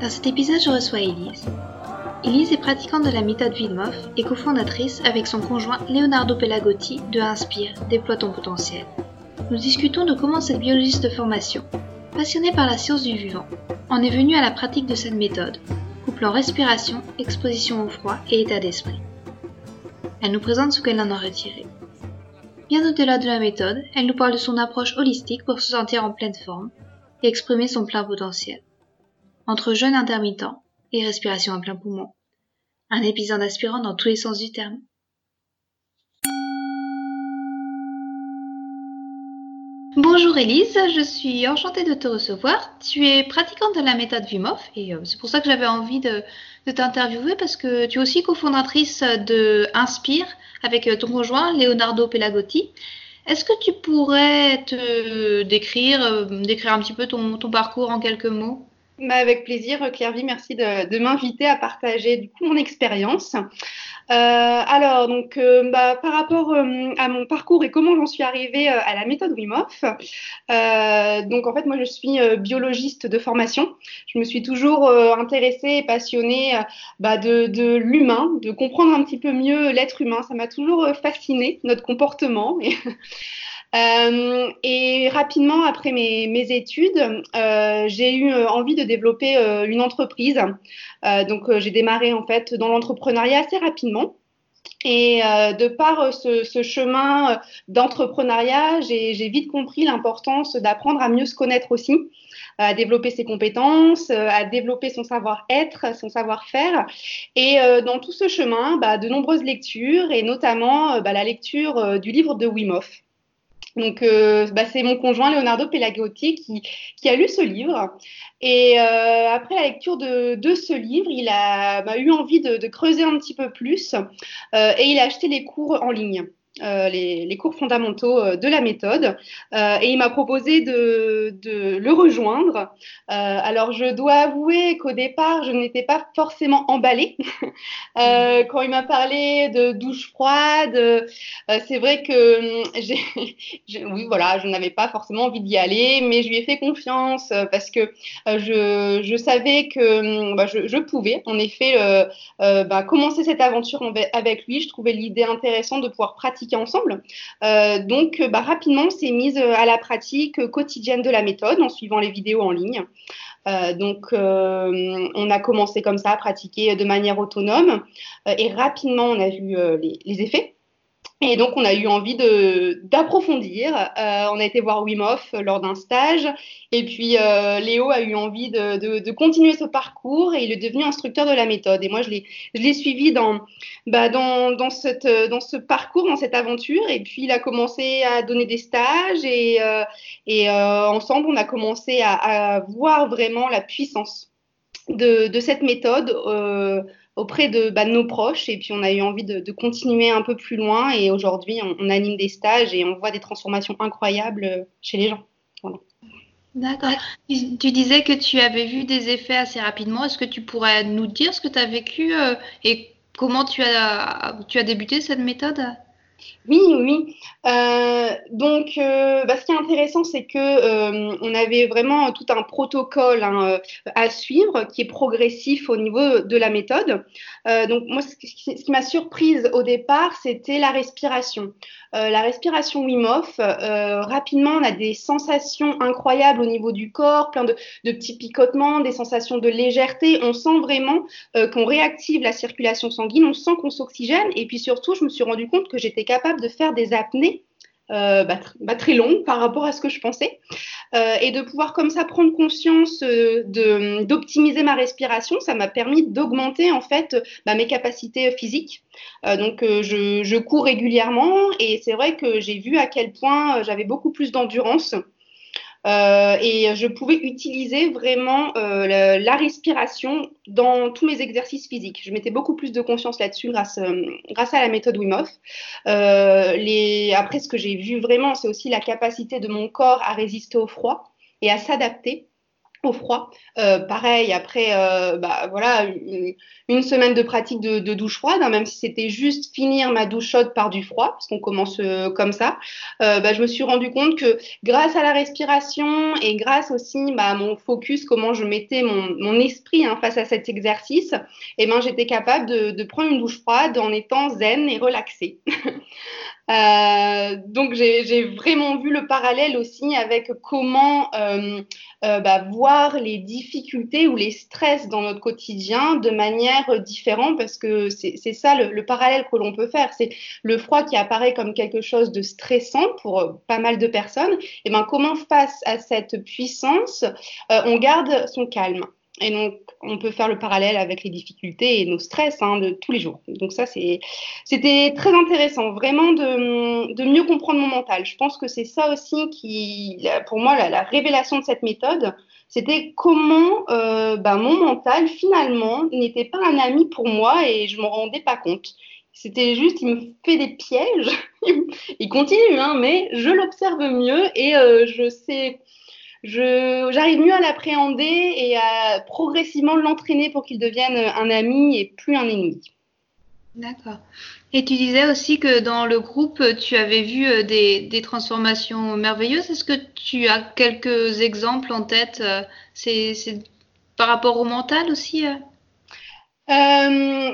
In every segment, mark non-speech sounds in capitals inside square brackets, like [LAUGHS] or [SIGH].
Dans cet épisode, je reçois Elise. Elise est pratiquante de la méthode Wim et cofondatrice avec son conjoint Leonardo Pelagotti de Inspire, Déploie ton potentiel. Nous discutons de comment cette biologiste de formation, passionnée par la science du vivant, en est venue à la pratique de cette méthode, couplant respiration, exposition au froid et état d'esprit. Elle nous présente ce qu'elle en a retiré. Bien au-delà de la méthode, elle nous parle de son approche holistique pour se sentir en pleine forme et exprimer son plein potentiel entre jeûne intermittent et respiration à plein poumon. Un épisode inspirant dans tous les sens du terme. Bonjour Elise, je suis enchantée de te recevoir. Tu es pratiquante de la méthode Vimov et euh, c'est pour ça que j'avais envie de, t'interviewer parce que tu es aussi cofondatrice de Inspire avec euh, ton conjoint Leonardo Pelagotti. Est-ce que tu pourrais te décrire, euh, décrire un petit peu ton parcours en quelques mots? Bah, avec plaisir, Claire-Vie, merci de, m'inviter à partager du coup mon expérience. Euh, alors, donc, euh, bah, par rapport euh, à mon parcours et comment j'en suis arrivée à la méthode Wim donc en fait, moi, je suis biologiste de formation. Je me suis toujours intéressée et passionnée bah, de, l'humain, de comprendre un petit peu mieux l'être humain. Ça m'a toujours fasciné, notre comportement. [LAUGHS] Euh, et rapidement, après mes, études, euh, j'ai eu euh, envie de développer une entreprise. Donc, j'ai démarré en fait dans l'entrepreneuriat assez rapidement. Et de par ce, chemin d'entrepreneuriat, j'ai vite compris l'importance d'apprendre à mieux se connaître aussi, à développer ses compétences, à développer son savoir-être, son savoir-faire. Et dans tout ce chemin, bah, de nombreuses lectures, et notamment bah, la lecture du livre de Wim. Donc, euh, bah, c'est mon conjoint Leonardo Pelagotti qui, qui, a lu ce livre. Et euh, après la lecture de, de, ce livre, il a bah, eu envie de, de, creuser un petit peu plus euh, et il a acheté les cours en ligne. Euh, les, cours fondamentaux euh, de la méthode euh, et il m'a proposé de, le rejoindre. alors je dois avouer qu'au départ je n'étais pas forcément emballée [LAUGHS] quand il m'a parlé de douche froide. c'est vrai que j'ai, [LAUGHS] oui voilà, je n'avais pas forcément envie d'y aller, mais je lui ai fait confiance parce que je, savais que bah, je, je, pouvais en effet bah, commencer cette aventure avec lui. Je trouvais l'idée intéressante de pouvoir pratiquer ensemble. Euh, donc, bah, rapidement, on s'est mise à la pratique quotidienne de la méthode en suivant les vidéos en ligne. Euh, donc, euh, on a commencé comme ça à pratiquer de manière autonome et rapidement, on a vu les effets. Et donc, on a eu envie d'approfondir. Euh, on a été voir Wim Hof lors d'un stage. Et puis, euh, Léo a eu envie de, de, de, continuer ce parcours et il est devenu instructeur de la méthode. Et moi, je l'ai suivi dans, bah, dans, dans, cette, dans ce parcours, dans cette aventure. Et puis, il a commencé à donner des stages et, euh, et euh, ensemble, on a commencé à, à, voir vraiment la puissance de, de cette méthode euh, auprès de, bah, de, nos proches. Et puis, on a eu envie de, continuer un peu plus loin. Et aujourd'hui, on, anime des stages et on voit des transformations incroyables euh, chez les gens. D'accord. Tu, disais que tu avais vu des effets assez rapidement. Est-ce que tu pourrais nous dire ce que tu as vécu euh, et comment tu as débuté cette méthode? Oui, oui. Euh, donc, euh, bah, ce qui est intéressant, c'est que euh, on avait vraiment tout un protocole hein, à suivre qui est progressif au niveau de la méthode. Donc, moi, ce qui, m'a surprise au départ, c'était la respiration. La respiration Wim Hof, rapidement, on a des sensations incroyables au niveau du corps, plein de, de petits picotements, des sensations de légèreté. On sent vraiment qu'on réactive la circulation sanguine, on sent qu'on s'oxygène. Et puis surtout, je me suis rendu compte que j'étais capable de faire des apnées euh, bah, bah, très longue par rapport à ce que je pensais. Euh, et de pouvoir comme ça prendre conscience euh, d'optimiser ma respiration, ça m'a permis d'augmenter en fait bah, mes capacités physiques. Donc je, cours régulièrement et c'est vrai que j'ai vu à quel point j'avais beaucoup plus d'endurance. Euh, et je pouvais utiliser vraiment euh, la, respiration dans tous mes exercices physiques. Je mettais beaucoup plus de conscience là-dessus grâce, euh, grâce à la méthode Wim Hof. Après, ce que j'ai vu vraiment, c'est aussi la capacité de mon corps à résister au froid et à s'adapter au froid. Euh, pareil, après, euh, bah, voilà, une, semaine de pratique de, douche froide, hein, même si c'était juste finir ma douche chaude par du froid, parce qu'on commence euh, comme ça, bah, je me suis rendu compte que grâce à la respiration et grâce aussi bah, à mon focus, comment je mettais mon, esprit hein, face à cet exercice, eh ben, j'étais capable de, de, prendre une douche froide en étant zen et relaxée. [LAUGHS] donc j'ai vraiment vu le parallèle aussi avec comment euh, bah, voir les difficultés ou les stress dans notre quotidien de manière différente parce que c'est ça le, parallèle que l'on peut faire. C'est le froid qui apparaît comme quelque chose de stressant pour euh, pas mal de personnes. Et ben comment face à cette puissance, euh, on garde son calme? Et donc, on peut faire le parallèle avec les difficultés et nos stress hein, de tous les jours. Donc ça, c'était très intéressant, vraiment de, mieux comprendre mon mental. Je pense que c'est ça aussi qui, pour moi, la, révélation de cette méthode, c'était comment euh, ben, mon mental, finalement, n'était pas un ami pour moi et je ne m'en rendais pas compte. C'était juste, il me fait des pièges. [LAUGHS] il continue, hein, mais je l'observe mieux et euh, je sais j'arrive mieux à l'appréhender et à progressivement l'entraîner pour qu'il devienne un ami et plus un ennemi. D'accord. Et tu disais aussi que dans le groupe, tu avais vu euh, des, des transformations merveilleuses. Est-ce que tu as quelques exemples en tête euh, C'est par rapport au mental aussi euh?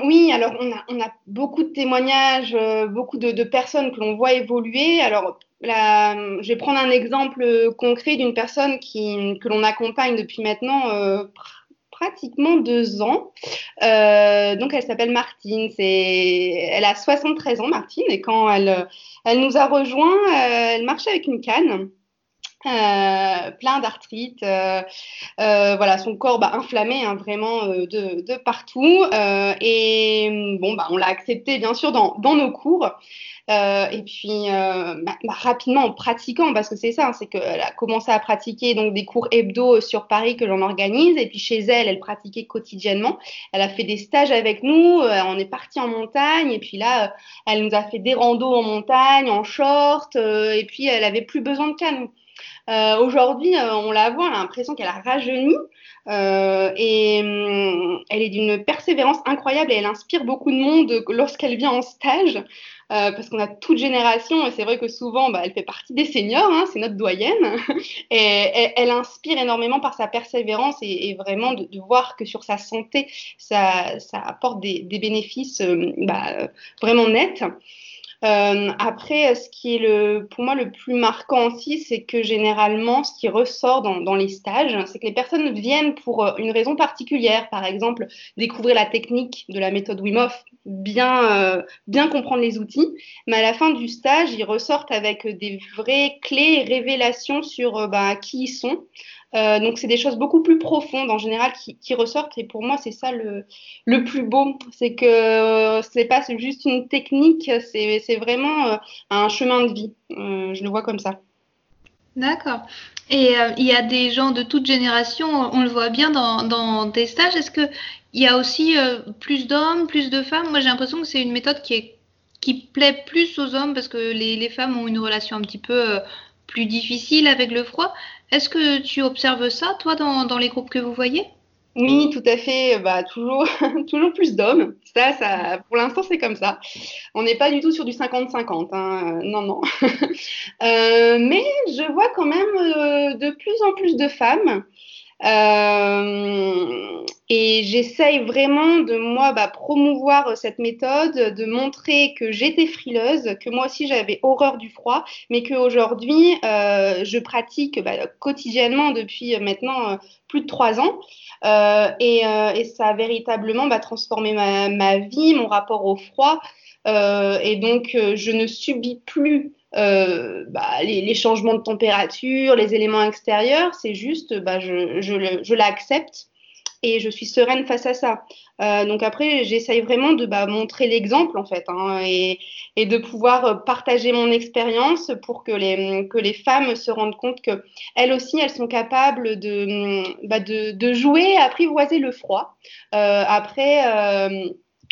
oui, alors on a, on a, beaucoup de témoignages, beaucoup de, de, personnes que l'on voit évoluer. Alors je vais prendre un exemple concret d'une personne que l'on accompagne depuis maintenant euh, pratiquement deux ans. Euh, donc, elle s'appelle Martine. Elle a 73 ans, Martine, et quand elle, nous a rejoint, euh, elle marchait avec une canne. plein d'arthrite, voilà, son corps bah, inflammé hein, vraiment de, partout. et bon, bah, on l'a accepté bien sûr dans nos cours. Euh, et puis euh, bah, bah, rapidement en pratiquant, parce que c'est ça, hein, c'est qu'elle a commencé à pratiquer donc des cours hebdo sur Paris que l'on organise, et puis chez elle, elle pratiquait quotidiennement. Elle a fait des stages avec nous, euh, on est parti en montagne, et puis là, elle nous a fait des randos en montagne, en short, et puis elle avait plus besoin de canne. Euh, Aujourd'hui, on la voit, on a l'impression qu'elle a rajeuni. Euh, et hum, elle est d'une persévérance incroyable et elle inspire beaucoup de monde lorsqu'elle vient en stage. Euh, parce qu'on a toute génération, et c'est vrai que souvent, bah, elle fait partie des seniors, hein, c'est notre doyenne, [LAUGHS] et, elle inspire énormément par sa persévérance et, vraiment de, voir que sur sa santé, ça, apporte des, des bénéfices euh, bah, vraiment nets. Euh, après, ce qui est le, pour moi le plus marquant aussi, c'est que généralement, ce qui ressort dans, dans les stages, c'est que les personnes viennent pour euh, une raison particulière. Par exemple, découvrir la technique de la méthode Wim bien, euh, bien comprendre les outils. Mais à la fin du stage, ils ressortent avec des vraies clés et révélations sur euh, bah, qui ils sont. Euh, donc, c'est des choses beaucoup plus profondes en général qui, ressortent. Et pour moi, c'est ça le, plus beau. C'est que euh, c'est pas juste une technique, c'est vraiment euh, un chemin de vie. Je le vois comme ça. D'accord. Et il y a des gens de toute génération, on le voit bien dans, dans des stages. Est-ce qu'il y a aussi plus d'hommes, plus de femmes? Moi, j'ai l'impression que c'est une méthode qui, plaît plus aux hommes parce que les femmes ont une relation un petit peu plus difficile avec le froid. Est-ce que tu observes ça, toi, dans, les groupes que vous voyez? Oui, tout à fait. Bah, toujours, [LAUGHS] toujours plus d'hommes. Ça, ça, pour l'instant, c'est comme ça. On n'est pas du tout sur du 50-50. Hein. Non, non. [LAUGHS] euh, mais je vois quand même euh, de plus en plus de femmes euh, et j'essaye vraiment de moi bah, promouvoir cette méthode, de montrer que j'étais frileuse, que moi aussi j'avais horreur du froid, mais qu'aujourd'hui euh, je pratique bah, quotidiennement depuis maintenant euh, plus de trois ans. Euh, et, euh, et, ça a véritablement bah, transformé ma, ma, vie, mon rapport au froid. et donc je ne subis plus euh, bah, les, changements de température, les éléments extérieurs, c'est juste, bah, je, l'accepte. et je suis sereine face à ça. Euh, donc après, j'essaye vraiment de bah, montrer l'exemple en fait hein, et, de pouvoir partager mon expérience pour que les, femmes se rendent compte que elles aussi, elles sont capables de, bah, de, de jouer, apprivoiser le froid. Euh, après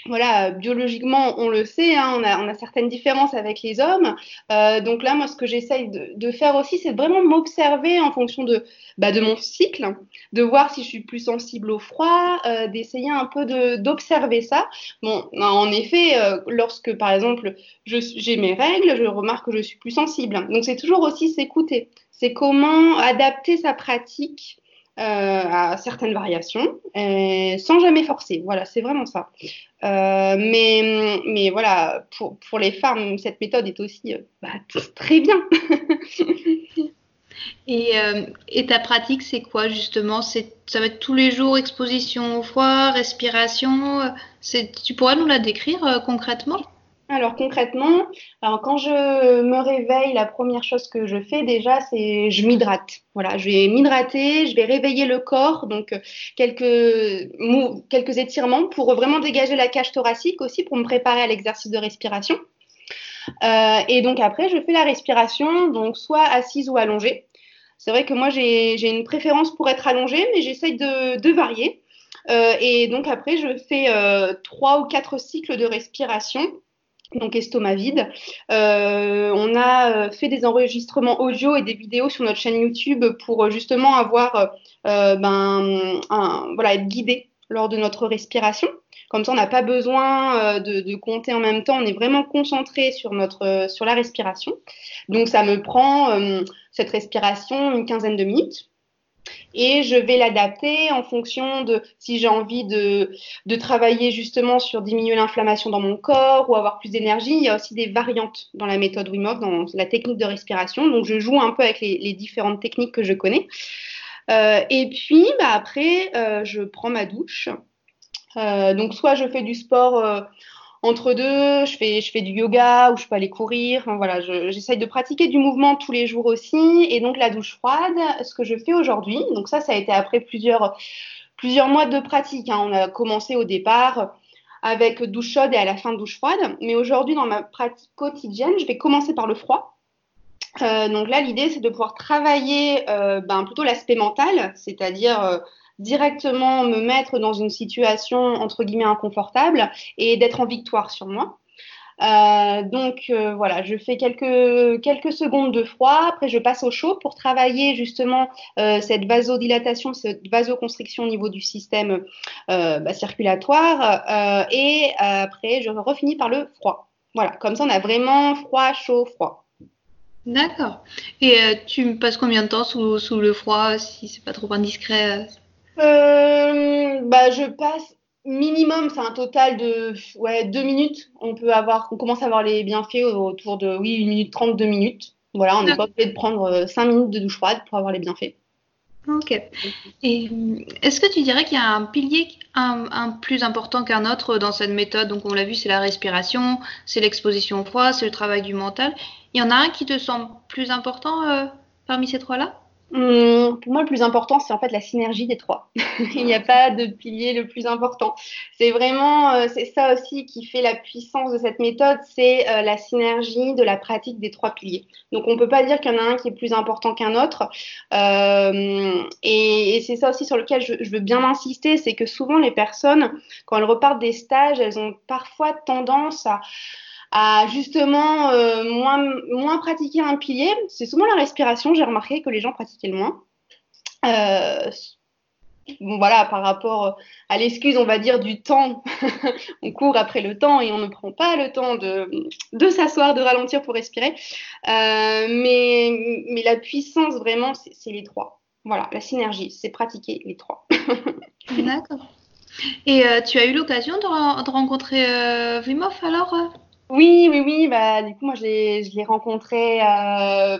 voilà, biologiquement, on le sait, hein, on, a, on, a, certaines différences avec les hommes. Euh, donc là, moi, ce que j'essaye de, de, faire aussi, c'est vraiment m'observer en fonction de, bah, de mon cycle, de voir si je suis plus sensible au froid, euh, d'essayer un peu d'observer ça. Bon, en effet, euh, lorsque, par exemple, j'ai mes règles, je remarque que je suis plus sensible. Donc c'est toujours aussi s'écouter. C'est comment adapter sa pratique à certaines variations, et sans jamais forcer. Voilà, c'est vraiment ça. Euh, mais, mais voilà, pour, pour, les femmes, cette méthode est aussi euh, bah, très bien. [LAUGHS] et, euh, ta pratique, c'est quoi justement? Ça va être tous les jours exposition au froid, respiration. Tu pourrais nous la décrire euh, concrètement? Alors concrètement, alors quand je me réveille, la première chose que je fais déjà, c'est je m'hydrate. Voilà, je vais m'hydrater, je vais réveiller le corps, donc euh, quelques quelques étirements pour vraiment dégager la cage thoracique aussi pour me préparer à l'exercice de respiration. Euh, et donc après, je fais la respiration, donc soit assise ou allongée. C'est vrai que moi j'ai une préférence pour être allongée, mais j'essaye de, de, varier. Euh, et donc après, je fais euh, trois ou quatre cycles de respiration donc estomac vide. Euh, on a euh, fait des enregistrements audio et des vidéos sur notre chaîne YouTube pour euh, justement avoir, ben, un, voilà, être guidé lors de notre respiration. Comme ça, on n'a pas besoin de, de, compter en même temps. On est vraiment concentré sur notre, sur la respiration. Donc, ça me prend cette respiration une quinzaine de minutes et je vais l'adapter en fonction de si j'ai envie de, travailler justement sur diminuer l'inflammation dans mon corps ou avoir plus d'énergie. Il y a aussi des variantes dans la méthode Wim Hof, dans la technique de respiration. Donc je joue un peu avec les, différentes techniques que je connais. Euh, et puis bah, après, euh, je prends ma douche. Euh, donc soit je fais du sport entre deux, je fais, je fais du yoga ou je peux aller courir. Voilà, j'essaye de pratiquer du mouvement tous les jours aussi. Et donc la douche froide, ce que je fais aujourd'hui, donc ça, ça a été après plusieurs, plusieurs mois de pratique. Hein. On a commencé au départ avec douche chaude et à la fin douche froide. Mais aujourd'hui, dans ma pratique quotidienne, je vais commencer par le froid. Euh, donc là, l'idée, c'est de pouvoir travailler euh, ben, plutôt l'aspect mental, c'est-à-dire euh, directement me mettre dans une situation entre guillemets inconfortable et d'être en victoire sur moi. Euh, donc euh, voilà, je fais quelques, quelques secondes de froid, après je passe au chaud pour travailler justement euh, cette vasodilatation, cette vasoconstriction au niveau du système bah, circulatoire et après je refinis par le froid. Voilà, comme ça on a vraiment froid, chaud, froid. D'accord. Et tu passes combien de temps sous, sous le froid, si c'est pas trop indiscret bah, je passe minimum, c'est un total de ouais, deux minutes. On peut avoir, on commence à avoir les bienfaits autour de oui, une minute trente, deux minutes. Voilà, on n'est pas obligé de prendre euh, cinq minutes de douche froide pour avoir les bienfaits. Ok. Et est-ce que tu dirais qu'il y a un pilier un, plus important qu'un autre dans cette méthode? Donc on l'a vu, c'est la respiration, c'est l'exposition au froid, c'est le travail du mental. Il y en a un qui te semble plus important euh, parmi ces trois-là? Hum, pour moi, le plus important, c'est en fait la synergie des trois. [LAUGHS] Il n'y a pas de pilier le plus important. C'est vraiment, euh, c'est ça aussi qui fait la puissance de cette méthode, c'est euh, la synergie de la pratique des trois piliers. Donc, on ne peut pas dire qu'il y en a un qui est plus important qu'un autre. Euh, et, c'est ça aussi sur lequel je veux bien insister, c'est que souvent les personnes, quand elles repartent des stages, elles ont parfois tendance à à justement euh, moins, moins pratiquer un pilier. C'est souvent la respiration, j'ai remarqué que les gens pratiquaient le moins. Euh, bon, voilà, par rapport à l'excuse, on va dire, du temps, [LAUGHS] on court après le temps et on ne prend pas le temps de, de s'asseoir, de ralentir pour respirer. Euh, mais, mais la puissance, vraiment, c'est les trois. Voilà, la synergie, c'est pratiquer les trois. [LAUGHS] D'accord. Et euh, tu as eu l'occasion de, rencontrer euh, alors? Oui, oui, oui. Bah, du coup, moi, je l'ai rencontré. Euh,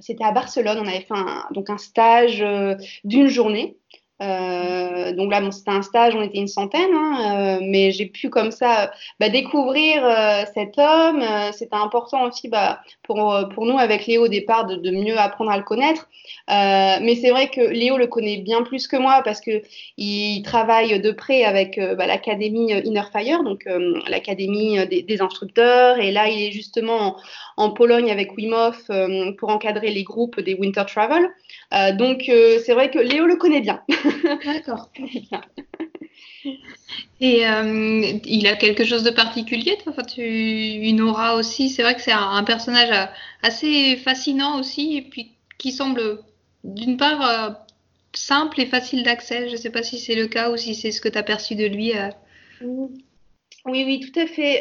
C'était à Barcelone. On avait fait un, donc un stage euh, d'une journée. Euh, donc là, bon, c'était un stage, on était une centaine, hein, euh, mais j'ai pu comme ça bah, découvrir euh, cet homme. Euh, c'était important aussi bah, pour, pour nous, avec Léo au départ, de, de mieux apprendre à le connaître. Euh, mais c'est vrai que Léo le connaît bien plus que moi parce que il travaille de près avec bah, l'académie Inner Fire, donc l'académie des, des, instructeurs. Et là, il est justement en, en Pologne avec Wim Hof pour encadrer les groupes des Winter Travel. donc c'est vrai que Léo le connaît bien. [LAUGHS] D'accord. [LAUGHS] Et euh, il a quelque chose de particulier, toi? Enfin, tu, Une aura aussi? C'est vrai que c'est un, un, personnage euh, assez fascinant aussi, et puis qui semble d'une part euh, simple et facile d'accès. Je ne sais pas si c'est le cas ou si c'est ce que tu as perçu de lui. Euh... Oui, oui, tout à fait.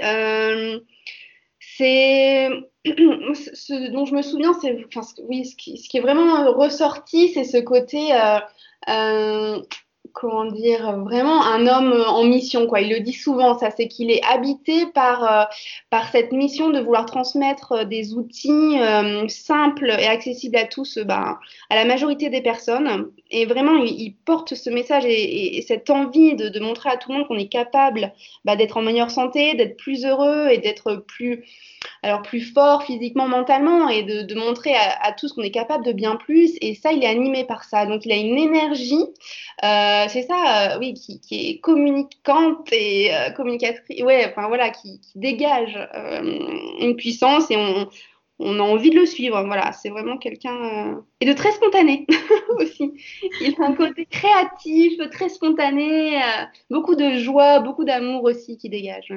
C'est [CLEARS THROAT] ce dont je me souviens, c'est enfin, oui, ce qui, ce qui, est vraiment ressorti, c'est ce côté comment dire, vraiment un homme en mission, quoi. Il le dit souvent, ça, c'est qu'il est habité par, euh, par cette mission de vouloir transmettre euh, des outils euh, simples et accessibles à tous, ben, à la majorité des personnes. Et vraiment, il, porte ce message et, et, et cette envie de, de, montrer à tout le monde qu'on est capable bah, d'être en meilleure santé, d'être plus heureux et d'être plus alors plus fort physiquement, mentalement, et de, montrer à, tous qu'on est capable de bien plus. Et ça, il est animé par ça. Donc, il a une énergie, euh, c'est ça, euh, oui, qui, est communicante et euh, communicatrice, ouais, enfin voilà, qui, dégage une puissance et on, on a envie de le suivre. Voilà, c'est vraiment quelqu'un et de très spontané [LAUGHS] aussi. Il a un côté créatif, très spontané, beaucoup de joie, beaucoup d'amour aussi qui dégage.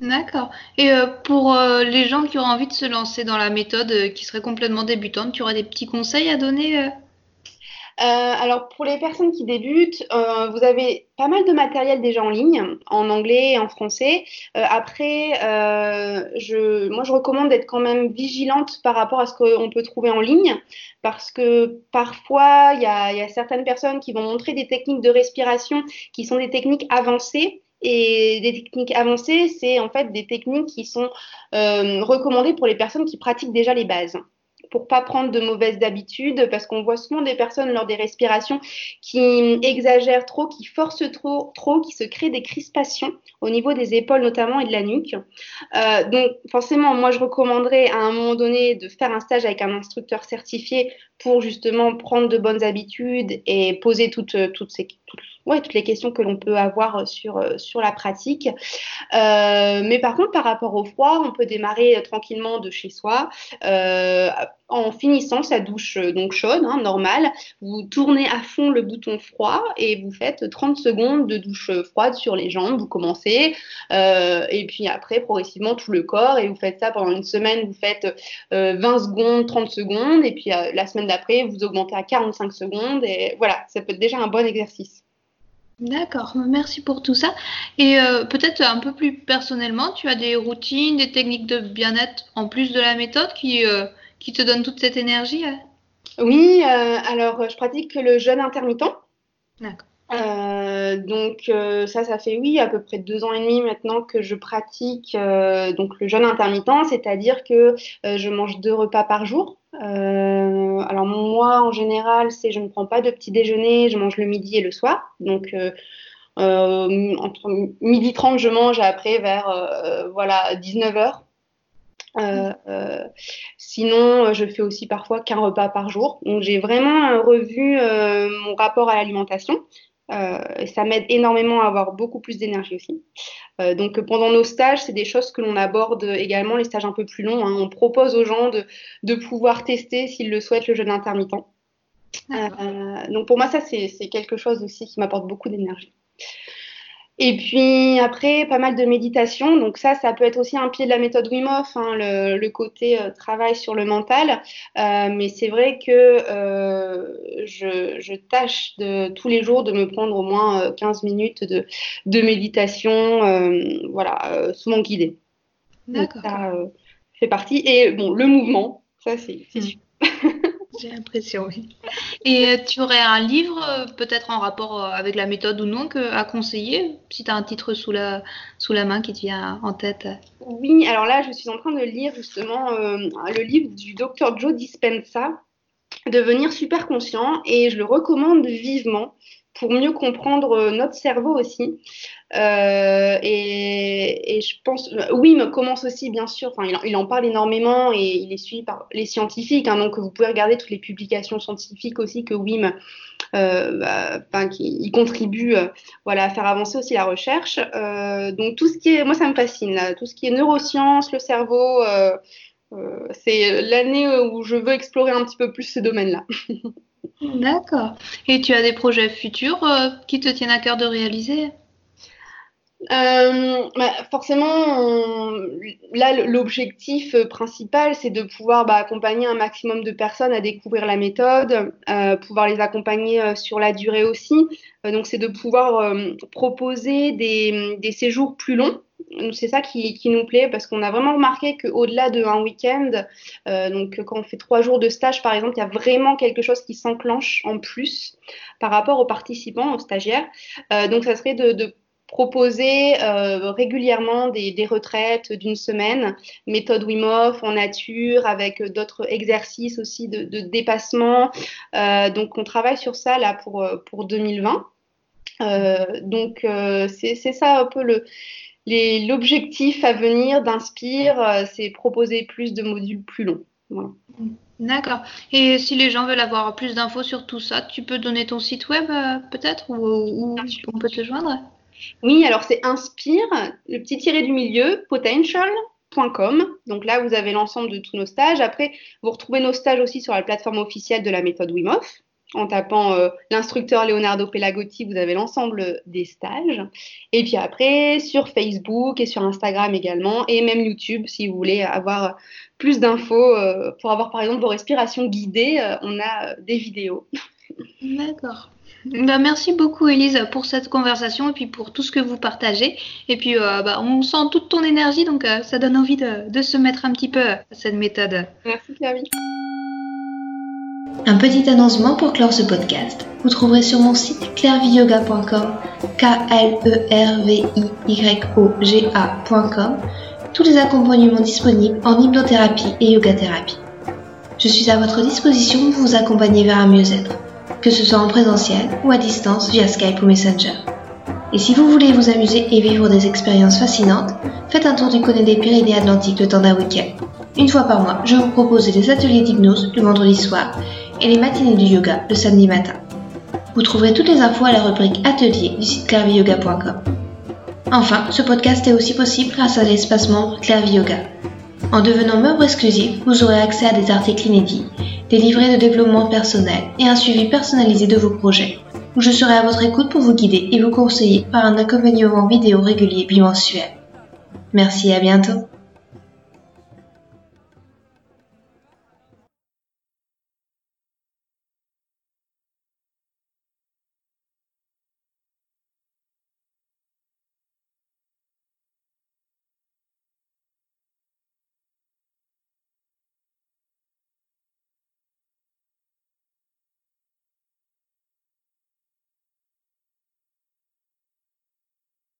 D'accord. Et euh, pour euh, les gens qui auraient envie de se lancer dans la méthode, euh, qui serait complètement débutante, tu aurais des petits conseils à donner alors pour les personnes qui débutent, vous avez pas mal de matériel déjà en ligne, en anglais et en français. après, je, moi je recommande d'être quand même vigilante par rapport à ce qu'on peut trouver en ligne, parce que parfois il y a certaines personnes qui vont montrer des techniques de respiration qui sont des techniques avancées et des techniques avancées, c'est en fait des techniques qui sont euh, recommandées pour les personnes qui pratiquent déjà les bases pour pas prendre de mauvaises habitudes, parce qu'on voit souvent des personnes lors des respirations qui exagèrent trop, qui forcent trop, trop, qui se créent des crispations au niveau des épaules notamment et de la nuque. Euh, donc forcément, moi je recommanderais à un moment donné de faire un stage avec un instructeur certifié pour justement prendre de bonnes habitudes et poser toutes, toutes les questions que l'on peut avoir sur, sur la pratique. Euh, mais par contre, par rapport au froid, on peut démarrer tranquillement de chez soi. Euh, en finissant sa douche donc chaude, hein, normale, vous tournez à fond le bouton froid et vous faites 30 secondes de douche froide sur les jambes. Vous commencez euh, et puis après progressivement tout le corps et vous faites ça pendant une semaine. Vous faites euh, 20 secondes, 30 secondes et puis euh, la semaine d'après vous augmentez à 45 secondes et voilà, ça peut être déjà un bon exercice. D'accord, merci pour tout ça. Et euh, peut-être un peu plus personnellement, tu as des routines, des techniques de bien-être en plus de la méthode qui, euh, qui te donnent toute cette énergie hein Oui, euh, alors je pratique le jeûne intermittent. D'accord. Euh, donc euh, ça, ça fait oui à peu près deux ans et demi maintenant que je pratique euh, donc le jeûne intermittent, c'est-à-dire que je mange deux repas par jour. alors moi en général, c'est je ne prends pas de petit déjeuner, je mange le midi et le soir. Donc entre midi 30 je mange et après vers voilà 19 heures. Euh, euh, sinon, je fais aussi parfois qu'un repas par jour. Donc, j'ai vraiment revu euh, mon rapport à l'alimentation. Euh, ça m'aide énormément à avoir beaucoup plus d'énergie aussi. Euh, donc pendant nos stages, c'est des choses que l'on aborde également, les stages un peu plus longs. Hein. On propose aux gens de, de pouvoir tester, s'ils le souhaitent, le jeûne intermittent. Euh, donc pour moi, ça, c'est quelque chose aussi qui m'apporte beaucoup d'énergie. Et puis après, pas mal de méditation. Donc ça, ça peut être aussi un pied de la méthode Wim Hof, hein, le, le, côté euh, travail sur le mental. Euh, mais c'est vrai que euh, je, je, tâche de, tous les jours de me prendre au moins 15 minutes de, de méditation, voilà, souvent guidée. D'accord. Ça fait partie. Et bon, le mouvement, ça c'est mmh. [LAUGHS] J'ai l'impression, oui. Et euh, tu aurais un livre, euh, peut-être en rapport euh, avec la méthode ou non, que, à conseiller, si tu as un titre sous la, sous la main qui te vient en tête? Oui, alors là, je suis en train de lire justement euh, le livre du docteur Joe Dispenza, Devenir super conscient, et je le recommande vivement pour mieux comprendre notre cerveau aussi. Euh, et, je pense, Wim commence aussi, bien sûr, il, en parle énormément et il est suivi par les scientifiques. Hein, donc, vous pouvez regarder toutes les publications scientifiques aussi que Wim, euh, bah, qui, contribue euh, voilà, à faire avancer aussi la recherche. Euh, donc, tout ce qui est, moi, ça me fascine, tout ce qui est neurosciences, le cerveau. Euh, euh, c'est l'année où je veux explorer un petit peu plus ce domaine-là. [LAUGHS] D'accord. Et tu as des projets futurs qui te tiennent à cœur de réaliser? Euh, bah, forcément, là, l'objectif principal, c'est de pouvoir bah, accompagner un maximum de personnes à découvrir la méthode, euh, pouvoir les accompagner euh, sur la durée aussi. Euh, donc, c'est de pouvoir euh, proposer des, séjours plus longs. C'est ça qui, nous plaît parce qu'on a vraiment remarqué qu'au-delà d'un week-end, donc quand on fait trois jours de stage, par exemple, il y a vraiment quelque chose qui s'enclenche en plus par rapport aux participants, aux stagiaires. donc, ça serait de, de proposer euh, régulièrement des, retraites d'une semaine, méthode Wim Hof en nature, avec d'autres exercices aussi de, de dépassement. Euh, donc, on travaille sur ça là pour, pour 2020. Euh, donc, euh, c'est ça un peu le l'objectif à venir d'Inspire, euh, c'est proposer plus de modules plus longs. Voilà. D'accord. Et si les gens veulent avoir plus d'infos sur tout ça, tu peux donner ton site web euh, peut-être ou, ou on peut te joindre? Oui, alors c'est inspire, le petit tiré du milieu, potential.com. Donc là, vous avez l'ensemble de tous nos stages. Après, vous retrouvez nos stages aussi sur la plateforme officielle de la méthode Wim Hof. En tapant euh, l'instructeur Leonardo Pelagotti, vous avez l'ensemble des stages. Et puis après, sur Facebook et sur Instagram également, et même YouTube, si vous voulez avoir plus d'infos euh, pour avoir par exemple vos respirations guidées, euh, on a des vidéos. [LAUGHS] D'accord. Bah, merci beaucoup Elise pour cette conversation et puis pour tout ce que vous partagez. Et puis bah, on sent toute ton énergie, donc ça donne envie de, de, se mettre un petit peu à cette méthode. Merci Clary. Un petit annoncement pour clore ce podcast. Vous trouverez sur mon site clairviyoga.com, K-L-E-R-V-I-Y-O-G-A.com, tous les accompagnements disponibles en hypnothérapie et yoga thérapie. Je suis à votre disposition pour vous accompagner vers un mieux-être que ce soit en présentiel ou à distance via Skype ou Messenger. Et si vous voulez vous amuser et vivre des expériences fascinantes, faites un tour du côté des Pyrénées Atlantiques le temps d'un week-end. Une fois par mois, je vous propose des ateliers d'hypnose le vendredi soir et les matinées du yoga le samedi matin. Vous trouverez toutes les infos à la rubrique Atelier du site clairviyoga.com. Enfin, ce podcast est aussi possible grâce à l'espace membre Clairvie Yoga. En devenant membre exclusif, vous aurez accès à des articles inédits des livrets de développement personnel et un suivi personnalisé de vos projets, où je serai à votre écoute pour vous guider et vous conseiller par un accompagnement vidéo régulier bimensuel. Merci et à bientôt.